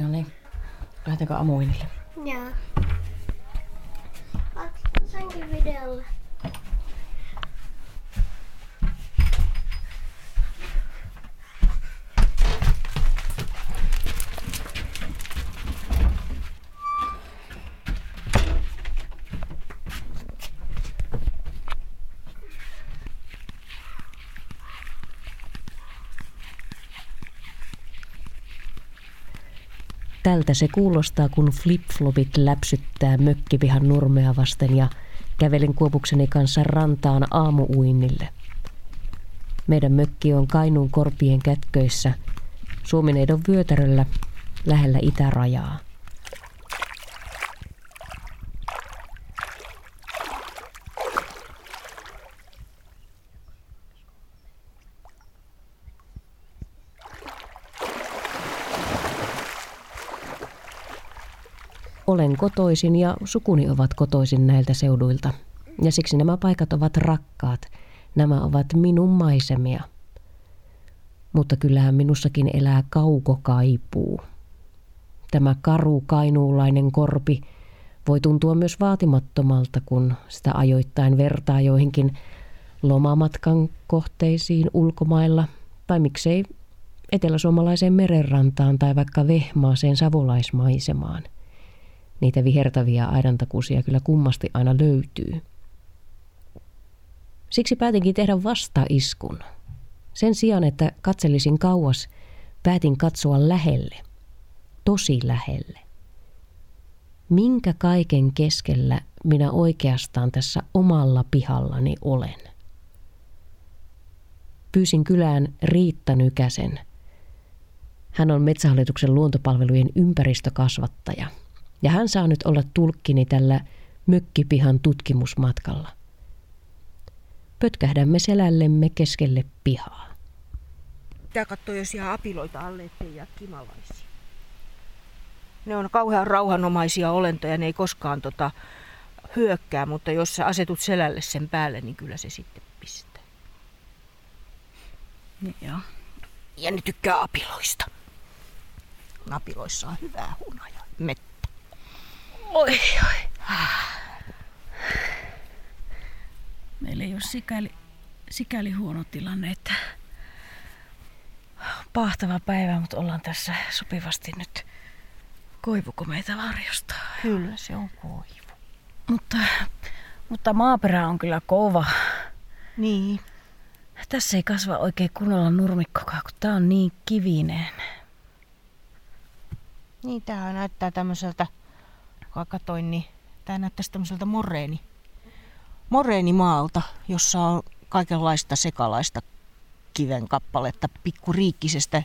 No niin. Lähdetäänkö amuinille? Joo. Senkin videolle. Tältä se kuulostaa, kun flipflopit läpsyttää mökkipihan nurmea vasten ja kävelen kuopukseni kanssa rantaan aamuuinnille. Meidän mökki on Kainuun korpien kätköissä, Suomineidon vyötäröllä lähellä itärajaa. Olen kotoisin ja sukuni ovat kotoisin näiltä seuduilta. Ja siksi nämä paikat ovat rakkaat. Nämä ovat minun maisemia. Mutta kyllähän minussakin elää kaukokaipuu. Tämä karu kainuulainen korpi voi tuntua myös vaatimattomalta, kun sitä ajoittain vertaa joihinkin lomamatkan kohteisiin ulkomailla tai miksei eteläsuomalaiseen merenrantaan tai vaikka vehmaaseen savolaismaisemaan. Niitä vihertäviä aidantakusia kyllä kummasti aina löytyy. Siksi päätinkin tehdä vastaiskun. Sen sijaan, että katselisin kauas, päätin katsoa lähelle. Tosi lähelle. Minkä kaiken keskellä minä oikeastaan tässä omalla pihallani olen? Pyysin kylään Riitta Nykäsen. Hän on Metsähallituksen luontopalvelujen ympäristökasvattaja – ja hän saa nyt olla tulkkini tällä mökkipihan tutkimusmatkalla. Pötkähdämme selällemme keskelle pihaa. Pitää katsoa, jos jää apiloita alle, ettei jää kimalaisia. Ne on kauhean rauhanomaisia olentoja, ne ei koskaan tota, hyökkää, mutta jos sä asetut selälle sen päälle, niin kyllä se sitten pistää. Niin joo. Ja ne tykkää apiloista. Apiloissa on hyvää hunaja. Mettä. Oi, oi. Meillä ei ole sikäli, sikäli huono tilanne, että pahtava päivä, mutta ollaan tässä sopivasti nyt koivuko meitä varjosta. Kyllä se on koivu. Mutta, mutta maaperä on kyllä kova. Niin. Tässä ei kasva oikein kunnolla nurmikkokaa, kun tää on niin kivinen. Niin, tää näyttää tämmöiseltä kun katoin, niin tämä näyttäisi tämmöiseltä moreeni, moreenimaalta, jossa on kaikenlaista sekalaista kiven kappaletta, pikkuriikkisestä,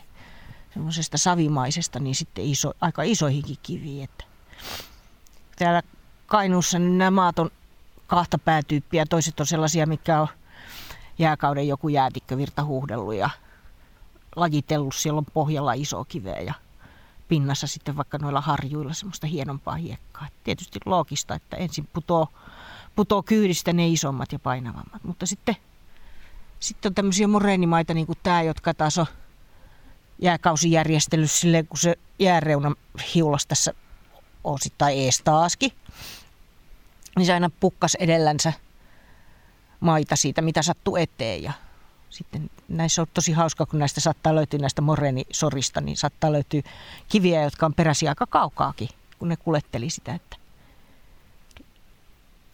semmoisesta savimaisesta, niin sitten iso, aika isoihinkin kiviin. Että täällä Kainuussa niin nämä maat on kahta päätyyppiä. Toiset on sellaisia, mikä on jääkauden joku jäätikkövirta huuhdellut ja lajitellut. Siellä on pohjalla iso kiveä ja pinnassa sitten vaikka noilla harjuilla semmoista hienompaa hiekkaa. Et tietysti loogista, että ensin putoo, putoo kyydistä ne isommat ja painavammat. Mutta sitten, sitten on tämmöisiä moreenimaita niin kuin tämä, jotka taas on jääkausijärjestely silleen, kun se jääreuna hiulas tässä osittain ees taaskin. Niin se aina pukkas edellänsä maita siitä, mitä sattuu eteen ja sitten näissä on tosi hauska, kun näistä saattaa löytyä näistä moreenisorista, niin saattaa löytyä kiviä, jotka on peräisin aika kaukaakin, kun ne kuletteli sitä. Että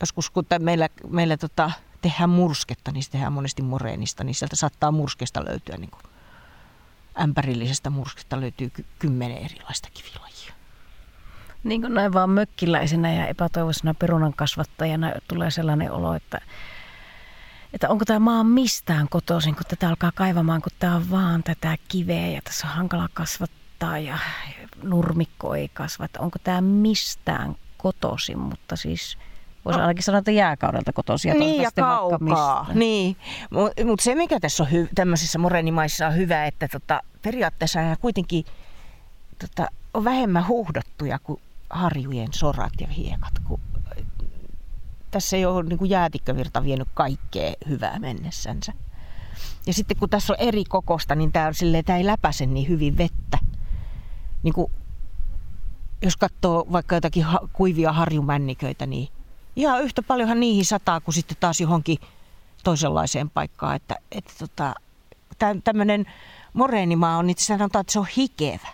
joskus kun meillä, meillä tota, tehdään mursketta, niin se tehdään monesti moreenista, niin sieltä saattaa murskesta löytyä niin kuin ämpärillisestä murskesta löytyy ky- kymmenen erilaista kivilajia. Niin kuin näin vaan mökkiläisenä ja epätoivoisena perunan kasvattajana tulee sellainen olo, että että onko tämä maa mistään kotoisin, kun tätä alkaa kaivamaan, kun tämä on vaan tätä kiveä ja tässä on hankala kasvattaa ja nurmikko ei kasva. Että onko tämä mistään kotoisin, mutta siis voisi no. ainakin sanoa, että jääkaudelta kotoisia. Niin ja kaukaa. Niin. Mutta mut se mikä tässä on hy- tämmöisissä moreenimaissa on hyvä, että tota, periaatteessa kuitenkin tota, on vähemmän huuhdottuja kuin harjujen sorat ja hiekat, kun tässä ei ole niin kuin jäätikkövirta vienyt kaikkea hyvää mennessänsä. Ja sitten kun tässä on eri kokosta, niin tämä, on silleen, tämä ei läpäise niin hyvin vettä. Niin kuin jos katsoo vaikka jotakin ha- kuivia harjumänniköitä, niin ihan yhtä paljonhan niihin sataa kuin sitten taas johonkin toisenlaiseen paikkaan. Että, että tota, tämmöinen moreenimaa on, niin sanotaan, että se on hikevä.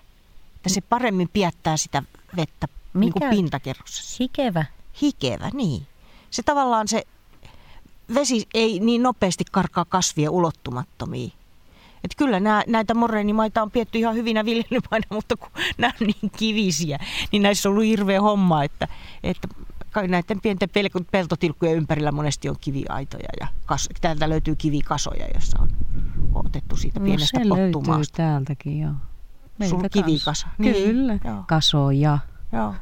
Että se paremmin piettää sitä vettä niin kuin Mikä? pintakerrossa. Hikevä. Hikevä, niin. Se tavallaan se vesi ei niin nopeasti karkaa kasvien ulottumattomiin. Että kyllä nää, näitä moreenimaita on pietty ihan hyvinä viljelymaina, mutta kun nämä on niin kivisiä, niin näissä on ollut hirveä homma, että, että näiden pienten pel- peltotilkkujen ympärillä monesti on kiviaitoja ja kas, täältä löytyy kivikasoja, jossa on otettu siitä No pienestä se löytyy pottumaasta. täältäkin, joo. Sulla kivikasa. Niin, Kyllä, joo. kasoja. Joo.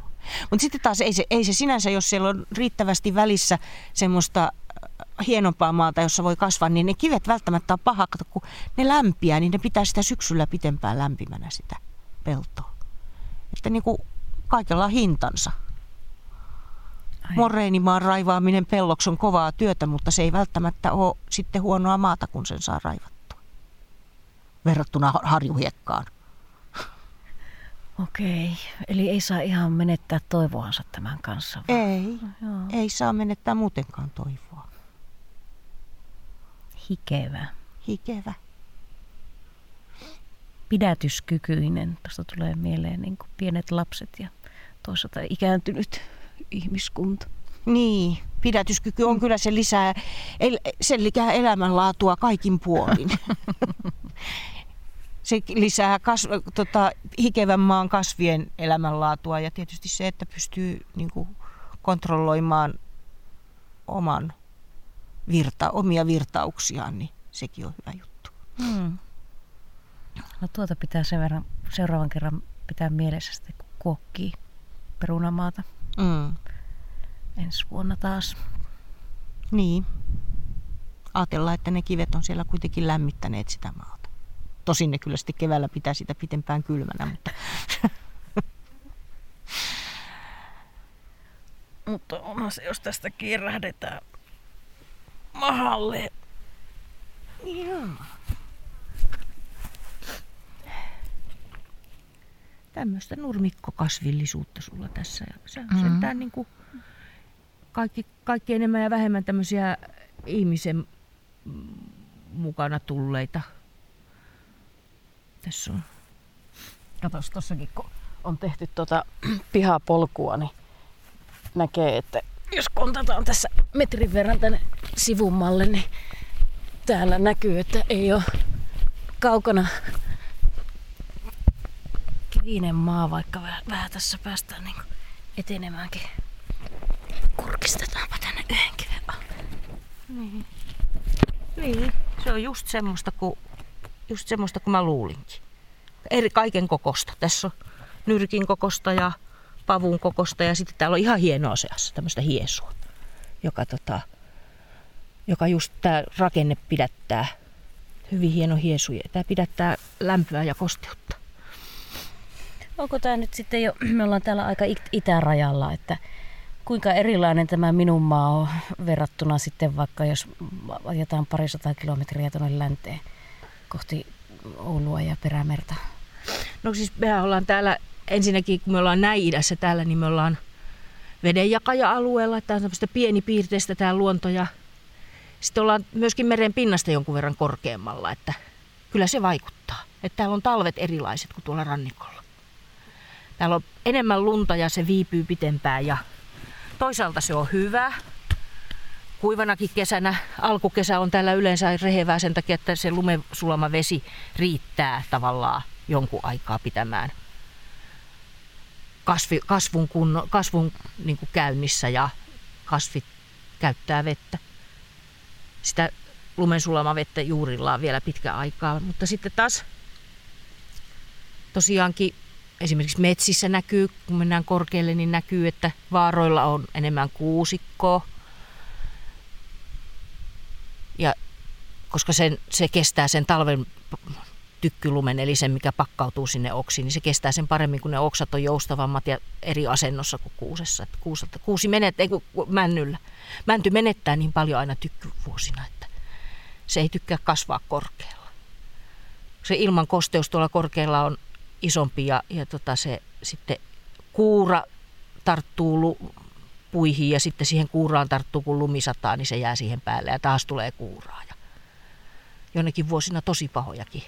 Mutta sitten taas ei se, ei se sinänsä, jos siellä on riittävästi välissä semmoista äh, hienompaa maata, jossa voi kasvaa, niin ne kivet välttämättä on paha, kun ne lämpiää, niin ne pitää sitä syksyllä pitempään lämpimänä sitä peltoa. Että niin kuin kaikella on hintansa. Ai. Moreenimaan raivaaminen pelloksi on kovaa työtä, mutta se ei välttämättä ole sitten huonoa maata, kun sen saa raivattua. Verrattuna har- harjuhiekkaan. Okei, eli ei saa ihan menettää toivoansa tämän kanssa. vaan- Ei, Joo. ei saa menettää muutenkaan toivoa. Hikevä. Hikevä. Pidätyskykyinen. Tuosta tulee mieleen niin kuin pienet lapset ja toisaalta ikääntynyt ihmiskunta. Niin, pidätyskyky on kyllä se lisää, el, se lisää elämänlaatua kaikin puolin. se lisää kas, tota, hikevän maan kasvien elämänlaatua ja tietysti se, että pystyy niin kuin, kontrolloimaan oman virta, omia virtauksiaan, niin sekin on hyvä juttu. Hmm. No tuota pitää sen verran, seuraavan kerran pitää mielessä sitten, kun kuokkii perunamaata Mm. ensi vuonna taas. Niin. Ajatellaan, että ne kivet on siellä kuitenkin lämmittäneet sitä maata. Tosin ne kyllä sitten keväällä pitää sitä pitempään kylmänä, mutta Mutta onhan se, jos tästä kierrähdetään mahalle. Joo. Tämmöistä nurmikkokasvillisuutta sulla tässä. Ja se on Mhm. mm. sentään niin kuin kaikki, kaikki enemmän ja vähemmän tämmöisiä ihmisen mukana tulleita. Tässä on. Katos tossakin, kun on tehty tuota pihapolkua, niin näkee, että jos kontataan tässä metrin verran tänne sivummalle, niin täällä näkyy, että ei ole kaukana kivinen maa, vaikka vähän, vähän tässä päästään niin etenemäänkin. Kurkistetaanpa tänne yhden kiven alle. Niin, se on just semmoista kuin, just semmoista kuin mä luulinkin. Eri kaiken kokosta. Tässä on nyrkin kokosta ja pavun kokosta ja sitten täällä on ihan hienoa seassa tämmöistä hiesua, joka, tota, joka just tämä rakenne pidättää. Hyvin hieno hiesu. ja Tämä pidättää lämpöä ja kosteutta. Onko tämä nyt sitten jo, me ollaan täällä aika it- itärajalla, että kuinka erilainen tämä minun maa on verrattuna sitten vaikka jos ajetaan parisataa kilometriä tuonne länteen kohti Oulua ja Perämerta. No siis mehän ollaan täällä, ensinnäkin kun me ollaan näin idässä täällä, niin me ollaan vedenjakaja-alueella. Tämä on tämmöistä pienipiirteistä tämä luonto ja sitten ollaan myöskin meren pinnasta jonkun verran korkeammalla, että kyllä se vaikuttaa. Että täällä on talvet erilaiset kuin tuolla rannikolla. Täällä on enemmän lunta ja se viipyy pitempään ja toisaalta se on hyvä. Kuivanakin kesänä, alkukesä on täällä yleensä rehevää sen takia, että se lumesulama vesi riittää tavallaan jonkun aikaa pitämään kasvi, kasvun, kunno, kasvun niin kuin käynnissä ja kasvit käyttää vettä. Sitä lumensulamavettä juurillaan vielä pitkä aikaa, mutta sitten taas tosiaankin esimerkiksi metsissä näkyy, kun mennään korkealle, niin näkyy, että vaaroilla on enemmän kuusikkoa. Ja koska sen, se kestää sen talven tykkylumen, eli sen mikä pakkautuu sinne oksiin, niin se kestää sen paremmin, kun ne oksat on joustavammat ja eri asennossa kuin kuusessa. Että kuuselta, kuusi menet, ei kun männyllä. Mänty menettää niin paljon aina tykkyvuosina, että se ei tykkää kasvaa korkealla. Se ilman kosteus tuolla korkealla on isompi ja, ja tota se sitten kuura tarttuu puihin ja sitten siihen kuuraan tarttuu, kun lumi sataa, niin se jää siihen päälle ja taas tulee kuuraa. Ja jonnekin vuosina tosi pahojakin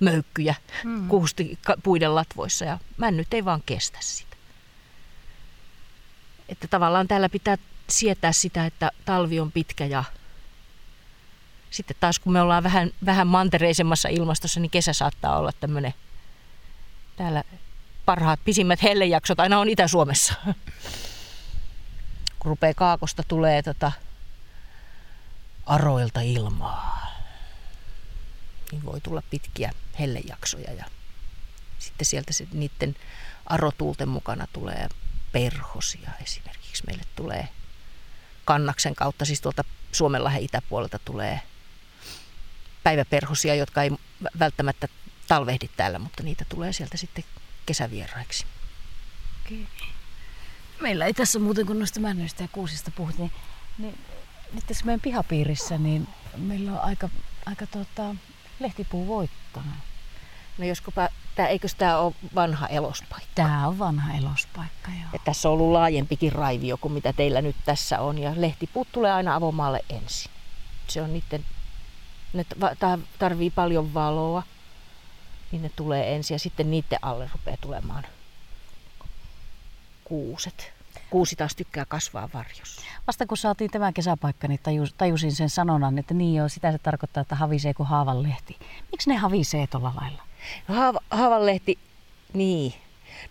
möykkyjä hmm. kuusti puiden latvoissa ja männyt ei vaan kestä sitä. Että tavallaan täällä pitää sietää sitä, että talvi on pitkä ja sitten taas kun me ollaan vähän, vähän mantereisemmassa ilmastossa, niin kesä saattaa olla tämmöinen täällä parhaat pisimmät hellejaksot aina on Itä-Suomessa. rupeaa kaakosta tulee tota aroilta ilmaa, niin voi tulla pitkiä hellejaksoja ja sitten sieltä se, niiden arotuulten mukana tulee perhosia esimerkiksi. Meille tulee kannaksen kautta, siis tuolta Suomenlahden itäpuolelta tulee päiväperhosia, jotka ei välttämättä talvehdi täällä, mutta niitä tulee sieltä sitten kesävieraiksi. Okay. Meillä ei tässä muuten kun noista männyistä ja kuusista puhuttiin, niin, niin nyt tässä meidän pihapiirissä niin meillä on aika, aika tota, lehtipuu voittanut. No joskopa, tää, eikös tämä ole vanha elospaikka? Tämä on vanha elospaikka, joo. Ja tässä on ollut laajempikin raivio kuin mitä teillä nyt tässä on. Ja lehtipuut tulee aina avomaalle ensin. Se on niiden, ne tarvii paljon valoa, niin ne tulee ensin ja sitten niiden alle rupeaa tulemaan kuuset. Kuusi taas tykkää kasvaa varjossa. Vasta kun saatiin tämä kesäpaikka, niin tajus, tajusin sen sanonnan, että niin joo, sitä se tarkoittaa, että havisee kuin haavanlehti. Miksi ne havisee tuolla lailla? No haava, haavanlehti, niin.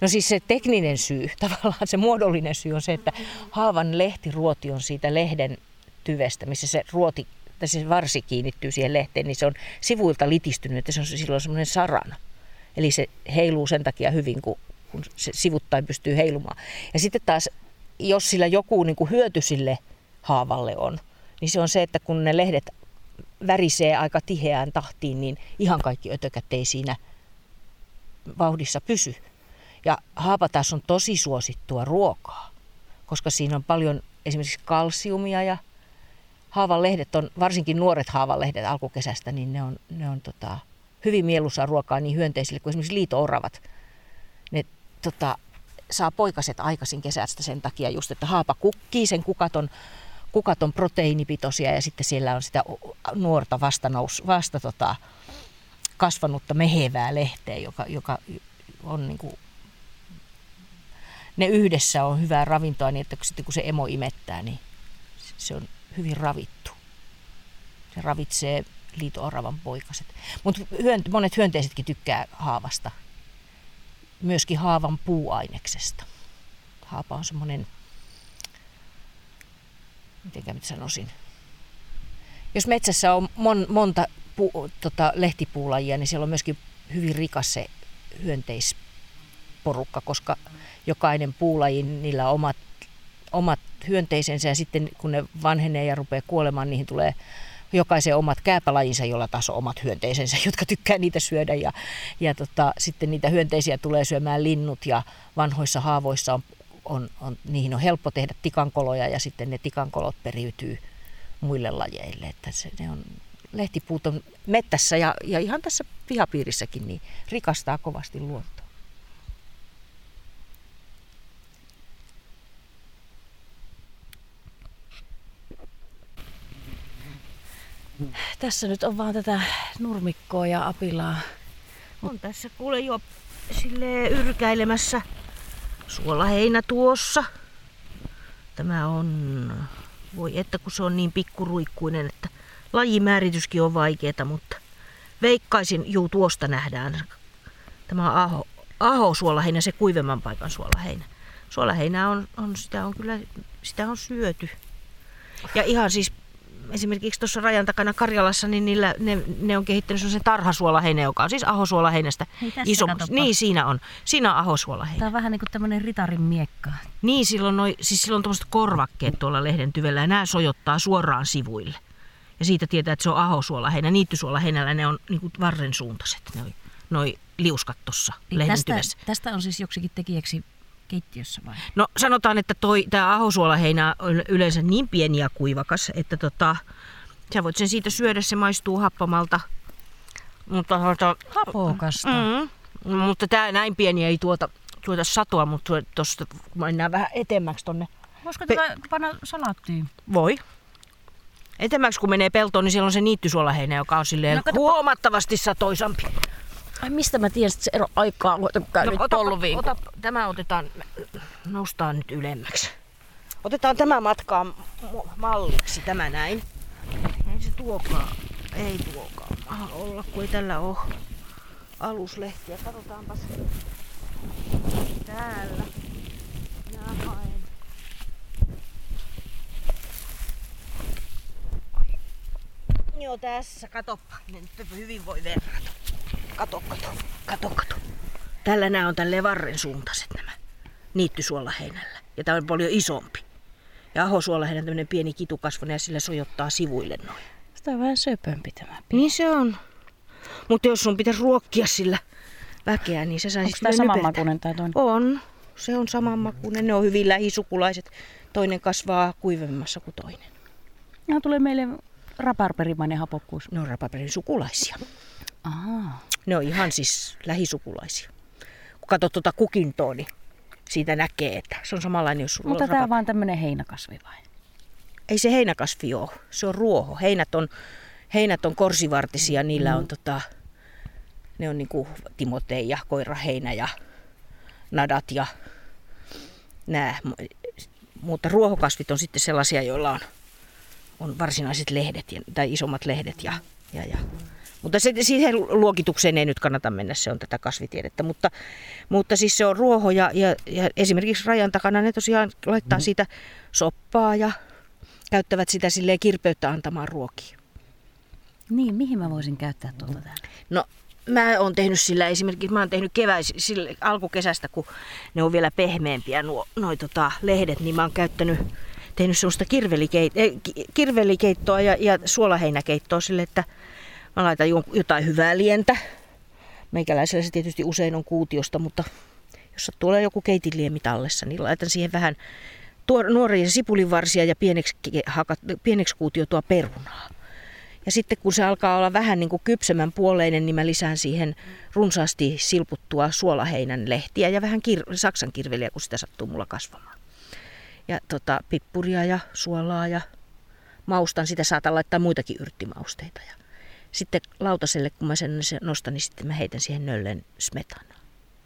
No siis se tekninen syy, tavallaan se muodollinen syy on se, että haavan lehtiruoti on siitä lehden tyvestä, missä se ruoti, tai se varsi kiinnittyy siihen lehteen, niin se on sivuilta litistynyt, että se on silloin semmoinen sarana. Eli se heiluu sen takia hyvin, kun, kun se sivuttain pystyy heilumaan. Ja sitten taas, jos sillä joku niin kuin hyöty sille haavalle on, niin se on se, että kun ne lehdet värisee aika tiheään tahtiin, niin ihan kaikki ötökät ei siinä vauhdissa pysy. Ja haapatas on tosi suosittua ruokaa, koska siinä on paljon esimerkiksi kalsiumia ja haavanlehdet on, varsinkin nuoret haavanlehdet alkukesästä, niin ne on, ne on tota, hyvin mieluisaa ruokaa niin hyönteisille kuin esimerkiksi liito-oravat. Ne tota, saa poikaset aikaisin kesästä sen takia just, että haapa kukkii, sen kukat on kukat on proteiinipitoisia ja sitten siellä on sitä nuorta vasta, nous, vasta tota, kasvanutta mehevää lehteä, joka, joka on niin kuin, ne yhdessä on hyvää ravintoa niin, että sitten kun se emo imettää, niin se on hyvin ravittu. Se ravitsee liito-oravan poikaset. Mutta monet hyönteisetkin tykkää haavasta. Myöskin haavan puuaineksesta. Haapa on semmoinen miten nyt sanoisin, jos metsässä on mon, monta pu, tota, lehtipuulajia, niin siellä on myöskin hyvin rikas se hyönteisporukka, koska jokainen puulaji, niillä on omat, omat hyönteisensä ja sitten kun ne vanhenee ja rupeaa kuolemaan, niihin tulee jokaisen omat kääpälajinsa, jolla taas on omat hyönteisensä, jotka tykkää niitä syödä. Ja, ja tota, sitten niitä hyönteisiä tulee syömään linnut ja vanhoissa haavoissa on on, on, niihin on helppo tehdä tikankoloja ja sitten ne tikankolot periytyy muille lajeille. Että se, ne on, lehtipuut on mettässä ja, ja ihan tässä pihapiirissäkin niin rikastaa kovasti luontoa. Tässä nyt on vaan tätä nurmikkoa ja apilaa. On tässä kuule jo sille yrkäilemässä suolaheinä tuossa. Tämä on, voi että kun se on niin pikkuruikkuinen, että lajimäärityskin on vaikeaa, mutta veikkaisin, juu tuosta nähdään. Tämä on aho, aho suolaheinä, se kuivemman paikan suolaheinä. Suolaheinä on, on, sitä on kyllä, sitä on syöty. Ja ihan siis esimerkiksi tuossa rajan takana Karjalassa, niin niillä, ne, ne on kehittänyt sellaisen tarhasuolaheinä, joka on siis ahosuolaheinästä iso. Niin, siinä on. Siinä on ahosuolaheinä. Tämä on vähän niin kuin tämmöinen ritarin miekka. Niin, silloin, noi, siis silloin tuommoiset korvakkeet tuolla lehden tyvellä ja nämä sojottaa suoraan sivuille. Ja siitä tietää, että se on ahosuolaheinä. Niittysuolaheinällä ne on niin kuin varren suuntaiset, noi, noi liuskat tuossa niin lehden tästä, tästä on siis joksikin tekijäksi keittiössä vai? No sanotaan, että toi, tämä ahosuolaheinä on yleensä niin pieni ja kuivakas, että tota, sä voit sen siitä syödä, se maistuu happamalta. Mutta, tota, Hapokasta. Mm, mutta tämä näin pieni ei tuota Tuota satoa, mutta tuosta mennään vähän etemmäksi tonne. Voisiko Pe- tätä panna salaattiin? Voi. Etemmäksi kun menee peltoon, niin siellä on se niittysuolaheinä, joka on silleen No, kato- huomattavasti satoisampi. Ai mistä mä tiedän, että se ero aikaa on no, ollut viikko. ota, tämä otetaan, noustaan nyt ylemmäksi. Otetaan tämä matka m- malliksi, tämä näin. Ei se tuokaan, ei tuokaan maha olla, kun ei tällä ole aluslehtiä. Katsotaanpas täällä. Minä haen. Joo, tässä, katoppa. Ne nyt hyvin voi verrata. Kato, kato, kato, kato. Tällä nämä on tälleen varren suuntaiset nämä niittysuolaheinällä. Ja tämä on paljon isompi. Ja ahosuolaheinä on tämmöinen pieni kitukasvonen ja sillä sojottaa sivuille noin. Sitä on vähän söpömpi tämä. Niin se on. Mutta jos sun pitäisi ruokkia sillä väkeä, niin se saisi tämä samanmakuinen tai toinen? On. Se on samanmakuinen. Ne on hyvin lähisukulaiset. Toinen kasvaa kuivemmassa kuin toinen. Nämä tulee meille raparperimainen hapokkuus. Ne on rapaperin sukulaisia. Ahaa. Ne on ihan siis lähisukulaisia. Kun katsot tuota kukintoa, niin siitä näkee, että se on samanlainen, jos sulla Mutta on tämä on vaan tämmöinen heinäkasvi vai? Ei se heinäkasvi ole, se on ruoho. Heinät on, heinät on korsivartisia, niillä on tota, ne on niinku timotei ja koiraheinä ja nadat ja nää. Mutta ruohokasvit on sitten sellaisia, joilla on, on varsinaiset lehdet ja, tai isommat lehdet. Ja, ja, ja. Mutta se, siihen luokitukseen ei nyt kannata mennä, se on tätä kasvitiedettä. Mutta, mutta siis se on ruoho ja, ja, ja esimerkiksi rajan takana ne tosiaan laittaa siitä soppaa ja käyttävät sitä silleen kirpeyttä antamaan ruokia. Niin, mihin mä voisin käyttää tuota täällä? No mä oon tehnyt sillä esimerkiksi, mä oon tehnyt keväis, sillä alkukesästä, kun ne on vielä pehmeämpiä nuo noi tota, lehdet, niin mä oon käyttänyt, tehnyt semmoista kirvelikeit, eh, ki- kirvelikeittoa ja, ja suolaheinäkeittoa sille, että mä laitan jotain hyvää lientä. Meikäläisellä se tietysti usein on kuutiosta, mutta jos tulee joku keitinliemi tallessa, niin laitan siihen vähän nuoria sipulinvarsia ja pieneksi, hakat, pieneksi kuutiotua perunaa. Ja sitten kun se alkaa olla vähän niin kuin kypsemän puoleinen, niin mä lisään siihen runsaasti silputtua suolaheinän lehtiä ja vähän kir- saksan kirveliä, kun sitä sattuu mulla kasvamaan. Ja tota, pippuria ja suolaa ja maustan. Sitä saatan laittaa muitakin yrttimausteita. Ja sitten lautaselle, kun mä sen nostan, niin sitten mä heitän siihen nöllen smetanaa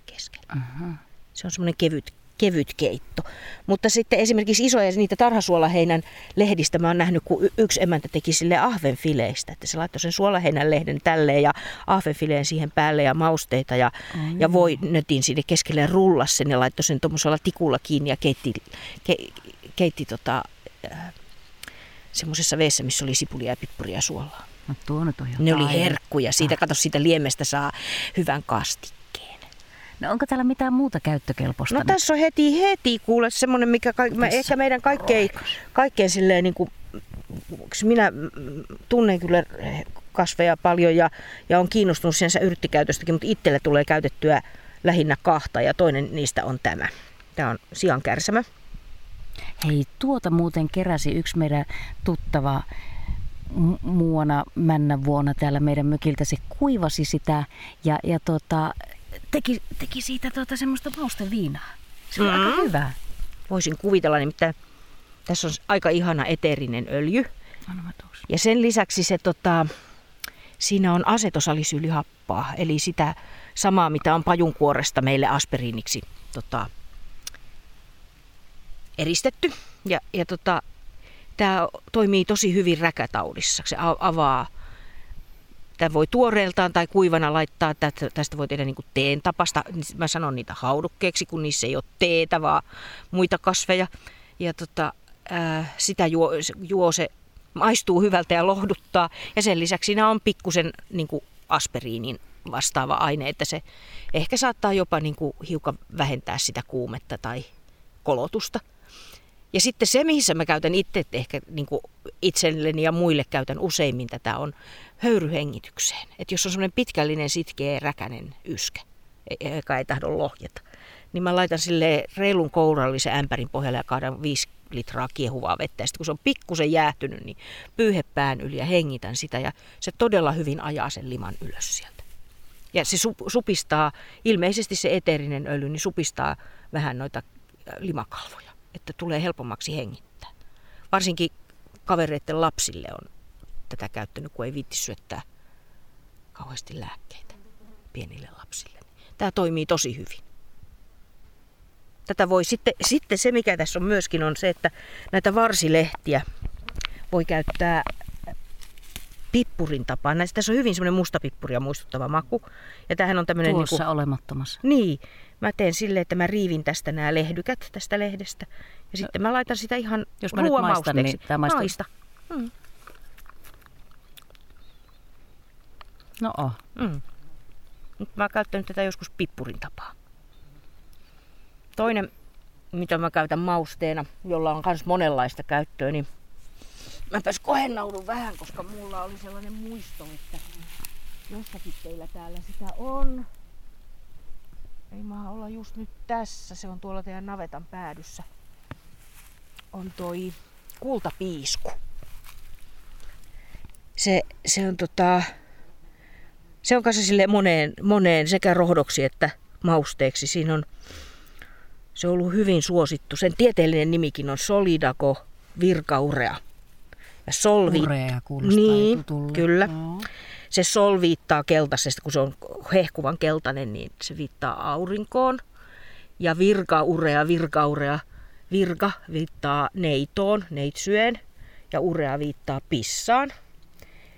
keskelle. Aha. Se on semmoinen kevyt, kevyt keitto. Mutta sitten esimerkiksi isoja niitä tarhasuolaheinän lehdistä mä oon nähnyt, kun yksi emäntä teki sille ahvenfileistä. Että se laittoi sen suolaheinän lehden tälleen ja ahvenfileen siihen päälle ja mausteita ja, ja voi nötin sinne keskelle rullas sen ja laittoi sen tuommoisella tikulla kiinni ja keitti, ke, keitti tota, äh, semmoisessa veessä, missä oli sipulia ja pippuria ja suolaa. No tuo nyt on jo Ne oli herkkuja. Siitä, kato, siitä liemestä saa hyvän kastikkeen. No onko täällä mitään muuta käyttökelpoista? No nyt? tässä on heti, heti kuule semmoinen, mikä ka- mä, ehkä meidän kaikkein, kaikkein silleen niin kuin, minä tunnen kyllä kasveja paljon ja, ja on kiinnostunut sinänsä yrttikäytöstäkin, mutta itselle tulee käytettyä lähinnä kahta ja toinen niistä on tämä. Tämä on sian kärsämä. Hei, tuota muuten keräsi yksi meidän tuttava mu- muuana männä vuonna täällä meidän mökiltä. Se kuivasi sitä ja, ja tota, teki, teki siitä tota semmoista mausteviinaa. Se oli mm. aika hyvä. Voisin kuvitella, nimittäin tässä on aika ihana eteerinen öljy. Ja sen lisäksi se tota, siinä on asetosalisyylihappaa, eli sitä samaa, mitä on pajunkuoresta meille aspiriiniksi tota, eristetty. Ja, ja tota, tämä toimii tosi hyvin räkätaudissa. Se avaa, tämä voi tuoreeltaan tai kuivana laittaa, tästä, voi tehdä niin teen tapasta. Mä sanon niitä haudukkeeksi, kun niissä ei ole teetä, vaan muita kasveja. Ja tota, sitä juo, juo se maistuu hyvältä ja lohduttaa. Ja sen lisäksi siinä on pikkusen niin kuin aspiriinin vastaava aine, että se ehkä saattaa jopa niin kuin hiukan vähentää sitä kuumetta tai kolotusta. Ja sitten se, missä mä käytän itse, ehkä niin kuin itselleni ja muille käytän useimmin tätä, on höyryhengitykseen. Että jos on semmoinen pitkällinen, sitkeä, räkänen yskä, e- joka ei tahdo lohjeta, niin mä laitan sille reilun kourallisen ämpärin pohjalle ja kaadan 5 litraa kiehuvaa vettä. Ja sitten kun se on pikkusen jäähtynyt, niin pyyhe pään yli ja hengitän sitä. Ja se todella hyvin ajaa sen liman ylös sieltä. Ja se su- supistaa, ilmeisesti se eteerinen öljy, niin supistaa vähän noita äh, limakalvoja, että tulee helpommaksi hengittää. Varsinkin kavereiden lapsille on tätä käyttänyt, kun ei viitti syöttää kauheasti lääkkeitä pienille lapsille. Tämä toimii tosi hyvin. Tätä voi sitten, sitten se, mikä tässä on myöskin, on se, että näitä varsilehtiä voi käyttää pippurin tapaan. Näistä tässä on hyvin semmoinen mustapippuria muistuttava maku. Ja tämähän on tämmöinen... Tuossa niinku, olemattomassa. niin, mä teen silleen, että mä riivin tästä nämä lehdykät tästä lehdestä. Ja sitten mä laitan sitä ihan Jos mä nyt maistan, niin tää maistuu. Maista. Mm. No oh. Mm. Nyt mä oon käyttänyt tätä joskus pippurin tapaa. Toinen, mitä mä käytän mausteena, jolla on myös monenlaista käyttöä, niin mäpäs kohennaudun vähän, koska mulla oli sellainen muisto, että jossakin teillä täällä sitä on. Ei maa olla just nyt tässä, se on tuolla teidän navetan päädyssä. On toi kultapiisku. Se, se on tota, se on kanssa sille moneen, moneen sekä rohdoksi että mausteeksi. Siinä on, se on ollut hyvin suosittu. Sen tieteellinen nimikin on Solidaco virkaurea. Solvi... Urea kuulostaa Niin, tutulle. kyllä. Joo. Se sol viittaa keltaisesta, kun se on hehkuvan keltainen, niin se viittaa aurinkoon. Ja virkaurea, virkaurea, virka viittaa neitoon, neitsyeen. Ja urea viittaa pissaan.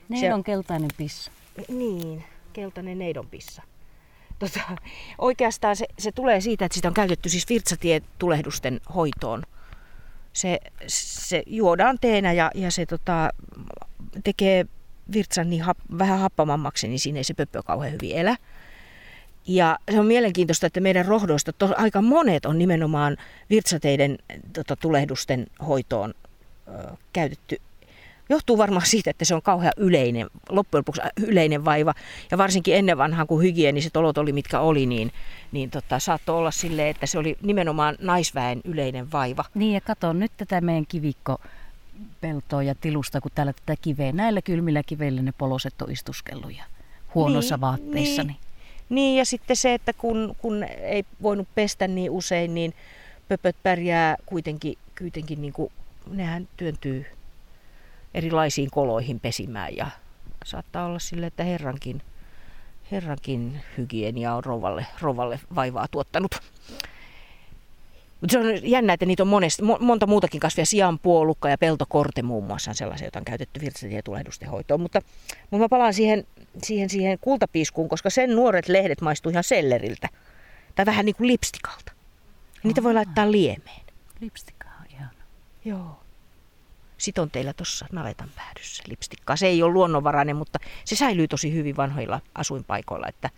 Niin Se- on keltainen pissa. Niin, keltainen neidonpissa. Tota, oikeastaan se, se tulee siitä, että sitä on käytetty siis virtsatietulehdusten hoitoon. Se, se juodaan teenä ja, ja se tota, tekee virtsan niin hap, vähän happamammaksi, niin siinä ei se pöppö kauhean hyvin elä. Ja se on mielenkiintoista, että meidän rohdoista to, aika monet on nimenomaan virtsateiden tota, tulehdusten hoitoon ö, käytetty johtuu varmaan siitä, että se on kauhean yleinen, loppujen lopuksi yleinen vaiva. Ja varsinkin ennen vanhaan, kun hygieniset olot oli mitkä oli, niin, niin tota, saattoi olla silleen, että se oli nimenomaan naisväen yleinen vaiva. Niin ja kato nyt tätä meidän kivikko peltoa ja tilusta, kun täällä tätä kiveä, näillä kylmillä kiveillä ne poloset on istuskellut ja huonoissa Niin, vaatteissa. niin. Niin ja sitten se, että kun, kun ei voinut pestä niin usein, niin pöpöt pärjää kuitenkin, kuitenkin niin kuin, nehän työntyy erilaisiin koloihin pesimään ja saattaa olla sille, että herrankin, herrankin hygienia on rovalle, rovalle vaivaa tuottanut. Mutta se on jännä, että niitä on monesta, mo- monta muutakin kasvia, sianpuolukka ja peltokorte muun muassa on sellaisia, joita on käytetty virtsatietulehdusten hoitoon. Mutta, mutta mä palaan siihen, siihen, siihen kultapiiskuun, koska sen nuoret lehdet maistuu ihan selleriltä. Tai vähän niin kuin lipstikalta. Niitä voi laittaa liemeen. Lipstikka on ihan. Joo. Sitten on teillä tuossa navetan päädyssä lipstikkaa. Se ei ole luonnonvarainen, mutta se säilyy tosi hyvin vanhoilla asuinpaikoilla, että,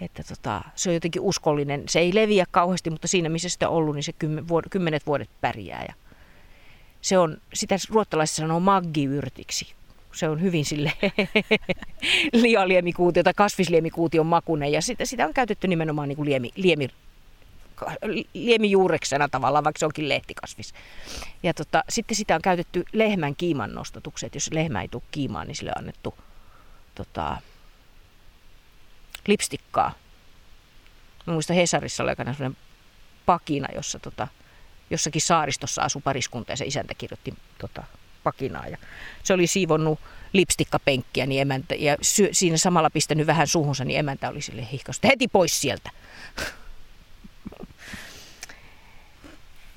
että tota, se on jotenkin uskollinen. Se ei leviä kauheasti, mutta siinä missä sitä on ollut, niin se kymmenet vuodet pärjää. Ja se on, sitä ruottalaiset sanoo maggiyrtiksi. Se on hyvin sille lialiemikuutio tai kasvisliemikuution makunen ja sitä, sitä on käytetty nimenomaan niin kuin liemi, liemi, liemijuureksena tavallaan, vaikka se onkin lehtikasvis. Ja tota, sitten sitä on käytetty lehmän kiiman nostatukseen, jos lehmä ei tule kiimaan, niin sille on annettu tota, lipstikkaa. Mä muistan Hesarissa oli aikana sellainen pakina, jossa tota, jossakin saaristossa asui pariskunta ja se isäntä kirjoitti tota, pakinaa. Ja se oli siivonnut lipstikkapenkkiä niin emäntä, ja sy- siinä samalla pistänyt vähän suuhunsa, niin emäntä oli sille hihkasta, heti pois sieltä.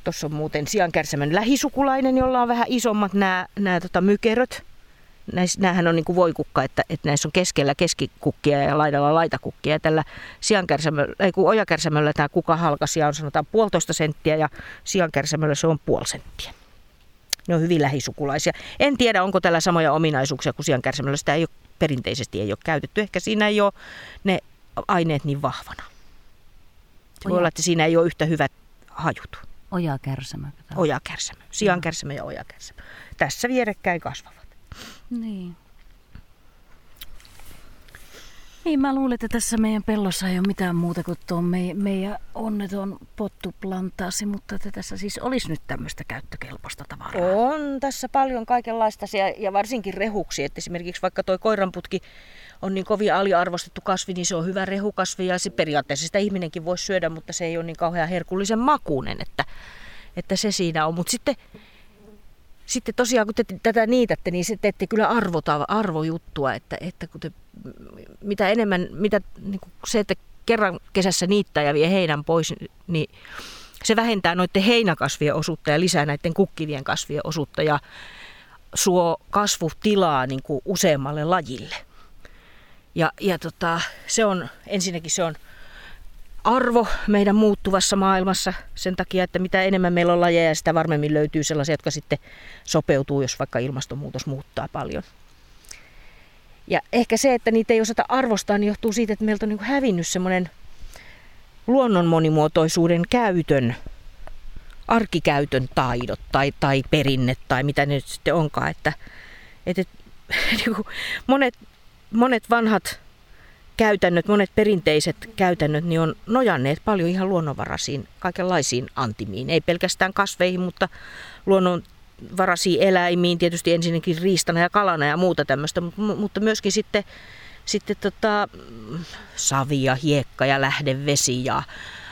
Tuossa on muuten siankärsämän lähisukulainen, jolla on vähän isommat nämä, nämä tota, mykeröt. Näis, näähän on niin kuin voikukka, että, että näissä on keskellä keskikukkia ja laidalla laitakukkia. Ja tällä siankärsämöllä, ei kun ojakärsämöllä tämä kuka halkasia on sanotaan puolitoista senttiä ja siankärsämöllä se on puoli senttiä. Ne on hyvin lähisukulaisia. En tiedä, onko tällä samoja ominaisuuksia kuin siankärsämöllä. Sitä ei ole, perinteisesti ei ole käytetty. Ehkä siinä ei ole ne aineet niin vahvana. Se voi olla, että siinä ei ole yhtä hyvät hajut. Oja kärsämä. kato. Ojakärsämö, siankärsämö ja ojakärsämö. Tässä vierekkäin kasvavat. Niin. Niin, mä luulen, että tässä meidän pellossa ei ole mitään muuta kuin tuo me, meidän onneton pottuplantaasi, mutta että tässä siis olisi nyt tämmöistä käyttökelpoista tavaraa. On tässä paljon kaikenlaista ja, ja varsinkin rehuksi. Että esimerkiksi vaikka tuo koiranputki on niin kovin aliarvostettu kasvi, niin se on hyvä rehukasvi ja se periaatteessa sitä ihminenkin voisi syödä, mutta se ei ole niin kauhean herkullisen makuinen, että, että se siinä on. Mutta sitten sitten tosiaan kun te tätä niitätte, niin se teette kyllä arvota, arvojuttua, että, että kun te, mitä enemmän, mitä, niin se, että kerran kesässä niittää ja vie heinän pois, niin se vähentää noiden heinäkasvien osuutta ja lisää näiden kukkivien kasvien osuutta ja suo kasvutilaa niin kuin useammalle lajille. Ja, ja tota, se on, ensinnäkin se on arvo meidän muuttuvassa maailmassa sen takia, että mitä enemmän meillä on lajeja, sitä varmemmin löytyy sellaisia, jotka sitten sopeutuu, jos vaikka ilmastonmuutos muuttaa paljon. Ja ehkä se, että niitä ei osata arvostaa, niin johtuu siitä, että meiltä on niin hävinnyt semmoinen luonnon monimuotoisuuden käytön, arkikäytön taidot tai, tai perinne tai mitä ne nyt sitten onkaan. Että, että, niin monet, monet vanhat käytännöt, monet perinteiset käytännöt, niin on nojanneet paljon ihan luonnonvaraisiin, kaikenlaisiin antimiin. Ei pelkästään kasveihin, mutta luonnonvaraisiin eläimiin, tietysti ensinnäkin riistana ja kalana ja muuta tämmöistä, mutta myöskin sitten, sitten tota, savia, hiekka ja lähdevesi ja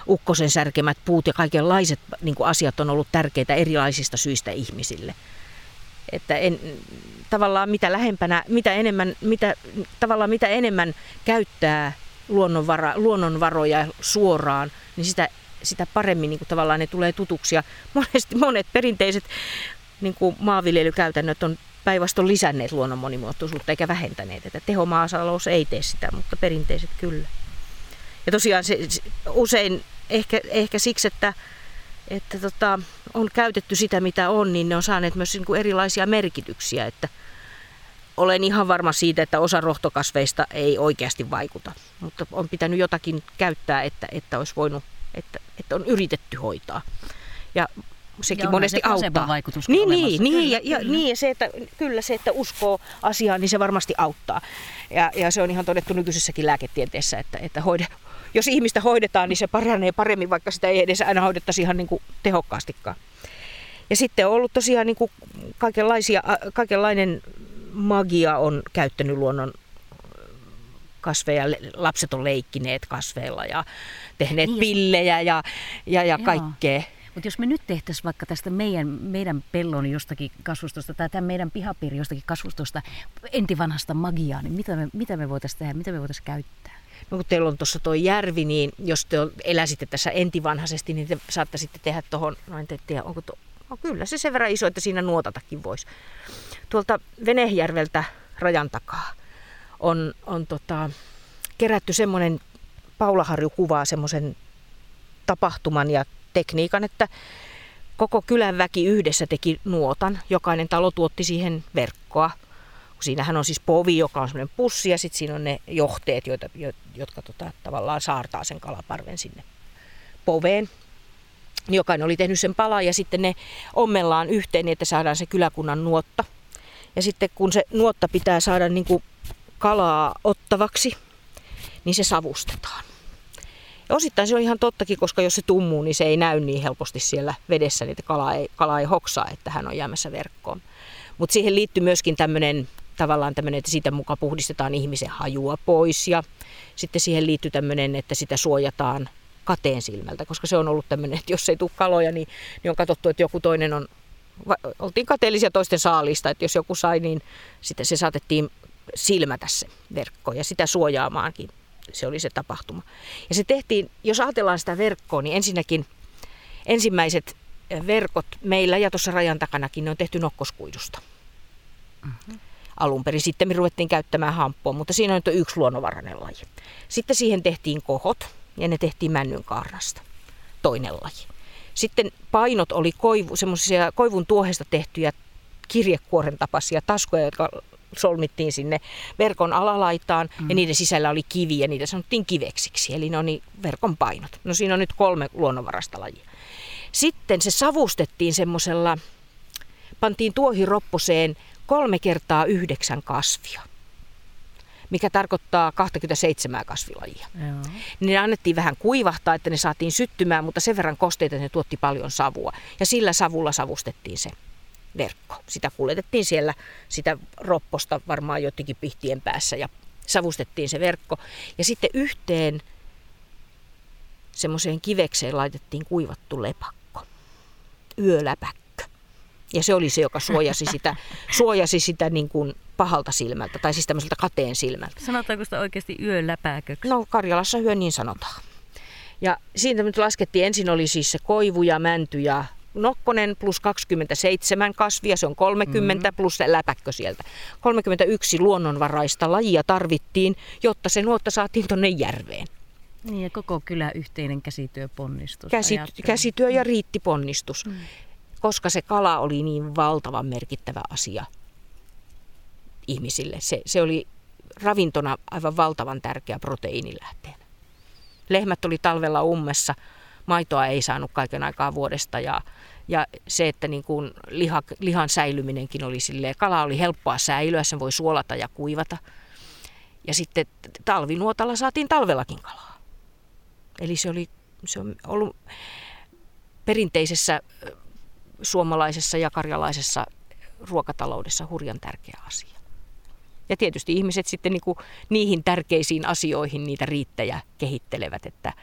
ukkosen särkemät puut ja kaikenlaiset niin asiat on ollut tärkeitä erilaisista syistä ihmisille. Että en, tavallaan mitä lähempänä, mitä enemmän, mitä, tavallaan mitä enemmän käyttää luonnonvara, luonnonvaroja suoraan, niin sitä, sitä paremmin niin kuin tavallaan ne tulee tutuksi. Ja monesti monet perinteiset niin kuin maanviljelykäytännöt on päinvastoin lisänneet luonnon monimuotoisuutta eikä vähentäneet. Että tehomaasalous ei tee sitä, mutta perinteiset kyllä. Ja tosiaan se, se usein ehkä, ehkä siksi, että että tota, on käytetty sitä mitä on, niin ne on saaneet myös niin kuin erilaisia merkityksiä. Että olen ihan varma siitä, että osa rohtokasveista ei oikeasti vaikuta, mutta on pitänyt jotakin käyttää, että, että olisi voinut, että, että on yritetty hoitaa. Ja sekin ja monesti se auttaa. vaikutus niin, niin, niin, ja, ja, niin, ja se, että kyllä se, että uskoo asiaan, niin se varmasti auttaa. Ja, ja se on ihan todettu nykyisessäkin lääketieteessä, että, että hoide, jos ihmistä hoidetaan, niin se paranee paremmin, vaikka sitä ei edes aina hoidettaisi ihan niin kuin tehokkaastikaan. Ja sitten on ollut tosiaan niin kuin kaikenlaisia, kaikenlainen magia on käyttänyt luonnon kasveja. Lapset on leikkineet kasveilla ja tehneet niin, pillejä ja, ja, ja kaikkea. Mutta jos me nyt tehtäisiin vaikka tästä meidän, meidän pellon jostakin kasvustosta tai tämän meidän pihapiiri jostakin kasvustosta entivanhasta magiaa, niin mitä me, mitä me voitaisiin tehdä, mitä me voitaisiin käyttää? No kun teillä on tuossa tuo järvi, niin jos te eläisitte tässä entivanhaisesti, niin te saattaisitte tehdä tuohon, no en tiedä, onko to, no kyllä se sen verran iso, että siinä nuotatakin voisi. Tuolta Venehjärveltä rajan takaa on, on tota, kerätty semmoinen, Paulaharju kuvaa semmoisen tapahtuman ja tekniikan, että koko kylän väki yhdessä teki nuotan. Jokainen talo tuotti siihen verkkoa. Siinähän on siis povi, joka on semmoinen pussi ja sitten siinä on ne johteet, joita, jotka tota, tavallaan saartaa sen kalaparven sinne poveen. Jokainen oli tehnyt sen pala ja sitten ne ommellaan yhteen niin, että saadaan se kyläkunnan nuotta. Ja sitten kun se nuotta pitää saada niin kuin kalaa ottavaksi, niin se savustetaan. Ja osittain se on ihan tottakin, koska jos se tummuu, niin se ei näy niin helposti siellä vedessä, niin kala ei, kala ei hoksaa, että hän on jäämässä verkkoon. Mutta siihen liittyy myöskin tämmöinen tavallaan tämmöinen, että siitä mukaan puhdistetaan ihmisen hajua pois ja sitten siihen liittyy tämmöinen, että sitä suojataan kateen silmältä, koska se on ollut tämmöinen, että jos ei tule kaloja, niin, niin on katsottu, että joku toinen on, oltiin kateellisia toisten saalista, että jos joku sai, niin sitten se saatettiin silmätä se verkko ja sitä suojaamaankin se oli se tapahtuma. Ja se tehtiin, jos ajatellaan sitä verkkoa, niin ensinnäkin ensimmäiset verkot meillä ja tuossa rajan takanakin, ne on tehty nokkoskuidusta. Mm-hmm. Alun perin sitten me ruvettiin käyttämään hampua, mutta siinä on nyt yksi luonnonvarainen laji. Sitten siihen tehtiin kohot ja ne tehtiin männyn kaarnasta. Toinen laji. Sitten painot oli koivu, semmoisia koivun tuohesta tehtyjä kirjekuoren tapaisia taskuja, jotka solmittiin sinne verkon alalaitaan mm. ja niiden sisällä oli kivi ja niitä sanottiin kiveksiksi, eli ne on niin verkon painot. No siinä on nyt kolme luonnonvarasta lajia. Sitten se savustettiin semmoisella, pantiin tuohiropposeen kolme kertaa yhdeksän kasvia. mikä tarkoittaa 27 kasvilajia. Joo. Niin ne annettiin vähän kuivahtaa, että ne saatiin syttymään, mutta sen verran kosteita, ne tuotti paljon savua. Ja sillä savulla savustettiin se verkko. Sitä kuljetettiin siellä sitä ropposta varmaan jotenkin pihtien päässä ja savustettiin se verkko. Ja sitten yhteen semmoiseen kivekseen laitettiin kuivattu lepakko, yöläpäkkö. Ja se oli se, joka suojasi sitä, suojasi sitä niin kuin pahalta silmältä, tai siis tämmöiseltä kateen silmältä. Sanotaanko sitä oikeasti yöläpäköksi? No Karjalassa hyö niin sanotaan. Ja siitä nyt laskettiin, ensin oli siis se koivu ja mänty ja nokkonen plus 27 kasvia, se on 30 mm. plus se läpäkkö sieltä. 31 luonnonvaraista lajia tarvittiin, jotta se nuotta saatiin tonne järveen. Niin ja koko kylä yhteinen käsityöponnistus. Käsit, käsityö ja riittiponnistus, mm. Koska se kala oli niin valtavan merkittävä asia ihmisille. Se, se oli ravintona aivan valtavan tärkeä proteiinilähteenä. Lehmät oli talvella ummessa, maitoa ei saanut kaiken aikaa vuodesta ja, ja se, että niin kuin liha, lihan säilyminenkin oli silleen, kala oli helppoa säilyä, sen voi suolata ja kuivata. Ja sitten talvinuotalla saatiin talvellakin kalaa. Eli se oli se on ollut perinteisessä suomalaisessa ja karjalaisessa ruokataloudessa hurjan tärkeä asia. Ja tietysti ihmiset sitten niin kuin niihin tärkeisiin asioihin niitä riittäjä kehittelevät, että,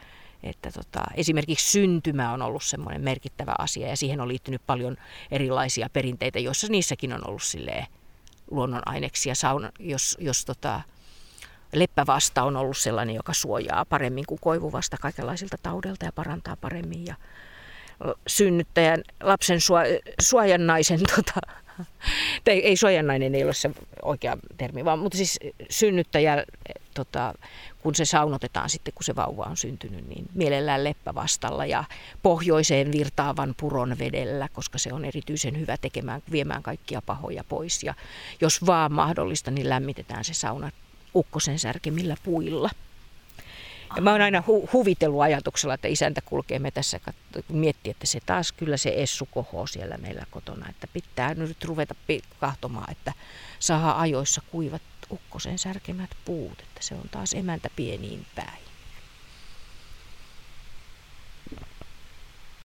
että tota, esimerkiksi syntymä on ollut semmoinen merkittävä asia ja siihen on liittynyt paljon erilaisia perinteitä, joissa niissäkin on ollut silleen luonnonaineksia. Sauna, jos, jos tota, leppävasta on ollut sellainen, joka suojaa paremmin kuin koivuvasta kaikenlaisilta taudelta ja parantaa paremmin. Ja synnyttäjän, lapsen suojannaisen tota, tai ei suojannainen ei ole se oikea termi, vaan, mutta siis synnyttäjä, tota, kun se saunotetaan sitten, kun se vauva on syntynyt, niin mielellään leppävastalla ja pohjoiseen virtaavan puron vedellä, koska se on erityisen hyvä tekemään, viemään kaikkia pahoja pois. Ja jos vaan mahdollista, niin lämmitetään se sauna ukkosen särkemillä puilla. Ja mä oon aina hu- huvitellut ajatuksella, että isäntä kulkee me tässä miettii, että se taas kyllä se Essu kohoo siellä meillä kotona. Että pitää nyt ruveta kahtomaan, että saa ajoissa kuivat ukkosen särkemät puut, että se on taas emäntä pieniin päin.